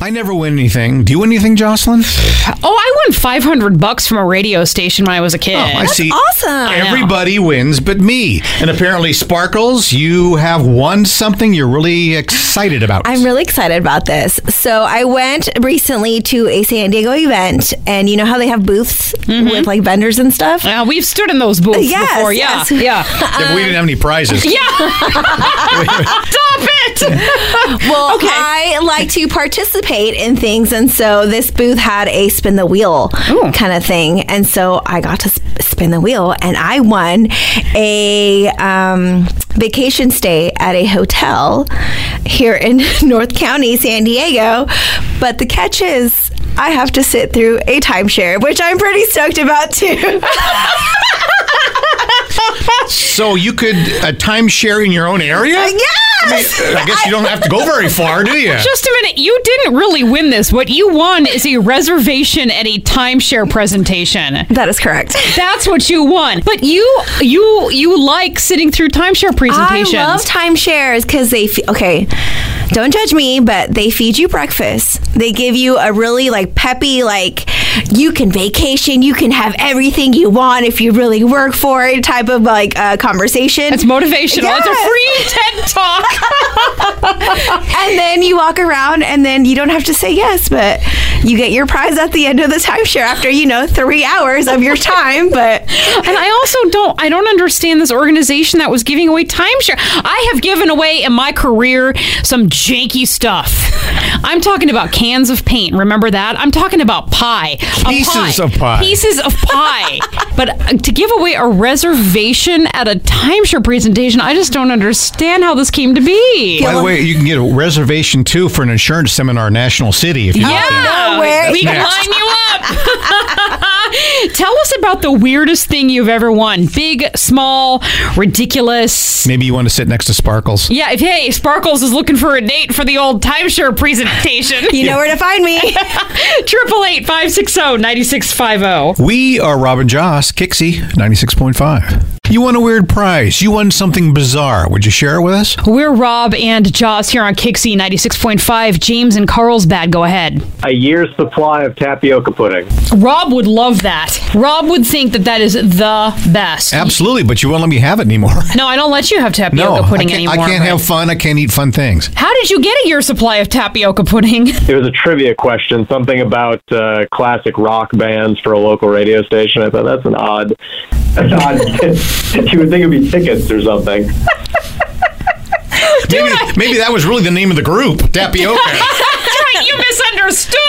I never win anything. Do you win anything, Jocelyn? Oh, I won 500 bucks from a radio station when I was a kid. Oh, I see. awesome. Everybody wins but me. And apparently, Sparkles, you have won something you're really excited about. I'm really excited about this. So I went recently to a San Diego event, and you know how they have booths with like vendors and stuff. Uh, we've stood in those booths Yes, before. Yeah. yes. Yeah. Yeah, but we didn't have any prizes. Yeah. Well, Okay. I like to participate in things, and so this booth had a spin the wheel Ooh. kind of thing, and so I got to spin the wheel, and I won a um, vacation stay at a hotel here in North County, San Diego. But the catch is, I have to sit through a timeshare, which I'm pretty stoked about too. So you could uh, timeshare in your own area? yes. I guess you don't have to go very far, do you? Just a minute. You didn't really win this. What you won is a reservation at a timeshare presentation. That is correct. That's what you won. But you you you like sitting through timeshare presentations. I love timeshares because they fe- okay. Don't judge me, but they feed you breakfast. They give you a really like peppy like you can vacation, you can have everything you want if you really work for it type of like uh, conversation. it's motivational. It's a free TED talk. and then you walk around and then you don't have to say yes, but you get your prize at the end of the timeshare after you know three hours of your time. But And I also don't I don't understand this organization that was giving away timeshare. I have given away in my career some janky stuff. I'm talking about cans of paint. Remember that? I'm talking about pie. A Pieces of pie. Pieces of pie. but uh, to give away a reservation at a timeshare presentation, I just don't understand how this came to be. By the way, you can get a reservation too for an insurance seminar in National City if you want to. Yeah, No way. we can line you up. Tell us about the weirdest thing you've ever won. Big, small, ridiculous. Maybe you want to sit next to Sparkles. Yeah, if hey, Sparkles is looking for a date for the old timeshare presentation. you know where to find me. Triple eight five six zero ninety six five zero. We are Rob and Joss, Kixie, 96.5. You won a weird prize. You won something bizarre. Would you share it with us? We're Rob and Joss here on Kixie ninety six point five. James and Carlsbad, go ahead. a year's supply of tapioca pudding. Rob would love that. Rob would think that that is the best. Absolutely, but you won't let me have it anymore. No, I don't let you have tapioca no, pudding I can't, anymore. I can't but- have fun. I can't eat fun things. How did you get a year's supply of tapioca pudding? It was a trivia question, something about uh, classic rock bands for a local radio station. I thought that's an odd, that's odd. you would think it'd be tickets or something. Maybe, maybe that was really the name of the group, Tapioca. right, you misunderstood.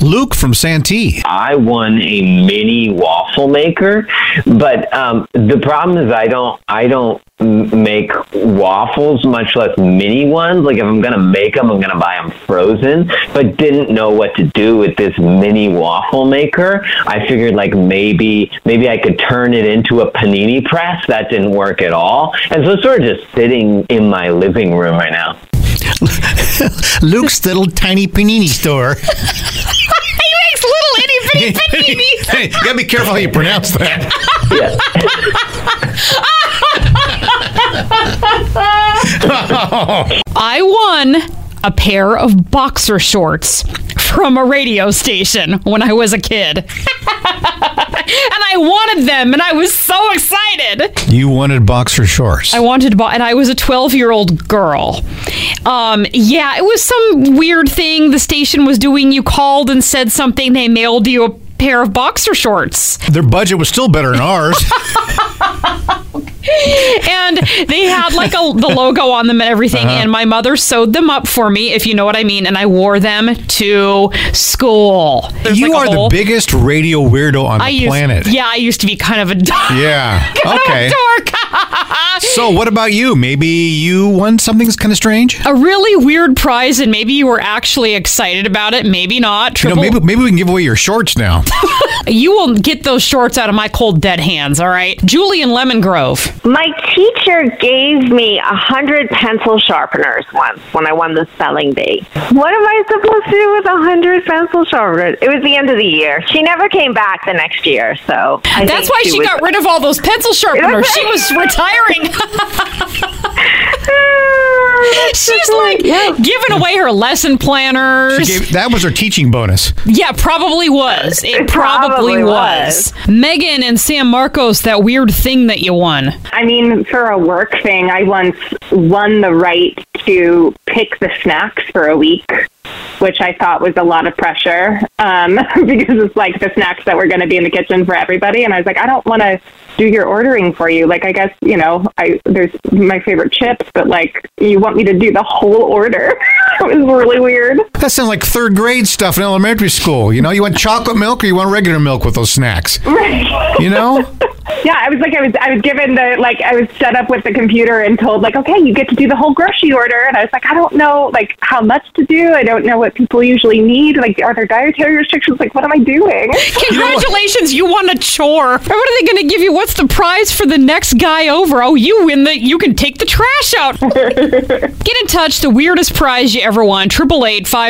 Luke from Santee. I won a mini waffle maker, but um, the problem is I don't I don't make waffles, much less mini ones. Like if I'm gonna make them, I'm gonna buy them frozen. But didn't know what to do with this mini waffle maker. I figured like maybe maybe I could turn it into a panini press. That didn't work at all, and so it's sort of just sitting in my living room right now. Luke's little tiny panini store. he makes little itty bitty paninis. hey, you gotta be careful how you pronounce that. Yeah. I won a pair of boxer shorts from a radio station when I was a kid. and I wanted them and I was so excited. You wanted boxer shorts. I wanted buy, and I was a 12 year old girl. Um, yeah, it was some weird thing the station was doing. You called and said something, they mailed you a pair of boxer shorts. Their budget was still better than ours. and they had like a, the logo on them and everything. Uh-huh. And my mother sewed them up for me, if you know what I mean. And I wore them to school. There's you like are whole- the biggest radio weirdo on the used, planet. Yeah, I used to be kind of a Yeah. kind of Okay. Dork. So, what about you? Maybe you won something that's kind of strange? a really weird prize, and maybe you were actually excited about it. Maybe not. You know, maybe maybe we can give away your shorts now. you will get those shorts out of my cold dead hands. All right, Julian Lemon Grove. My teacher gave me a hundred pencil sharpeners once when I won the spelling bee. What am I supposed to do with a hundred pencil sharpeners? It was the end of the year. She never came back the next year, so I That's why she was- got rid of all those pencil sharpeners. She was retiring. She's like giving away her lesson planners. She gave- that was her teaching bonus. Yeah, probably was. It probably, probably was. Megan and San Marcos, that weird thing that you won. I mean, for a work thing, I once won the right to pick the snacks for a week, which I thought was a lot of pressure um, because it's like the snacks that were going to be in the kitchen for everybody. And I was like, I don't want to do your ordering for you. Like, I guess, you know, I there's my favorite chips, but like, you want me to do the whole order? it was really weird. That sounds like third grade stuff in elementary school. You know, you want chocolate milk or you want regular milk with those snacks? Right. You know? Yeah, I was like, I was, I was given the like, I was set up with the computer and told like, okay, you get to do the whole grocery order, and I was like, I don't know like how much to do. I don't know what people usually need. Like, are there dietary restrictions? Like, what am I doing? Congratulations, you won a chore. What are they going to give you? What's the prize for the next guy over? Oh, you win the. You can take the trash out. Get in touch. The weirdest prize you ever won. Triple eight five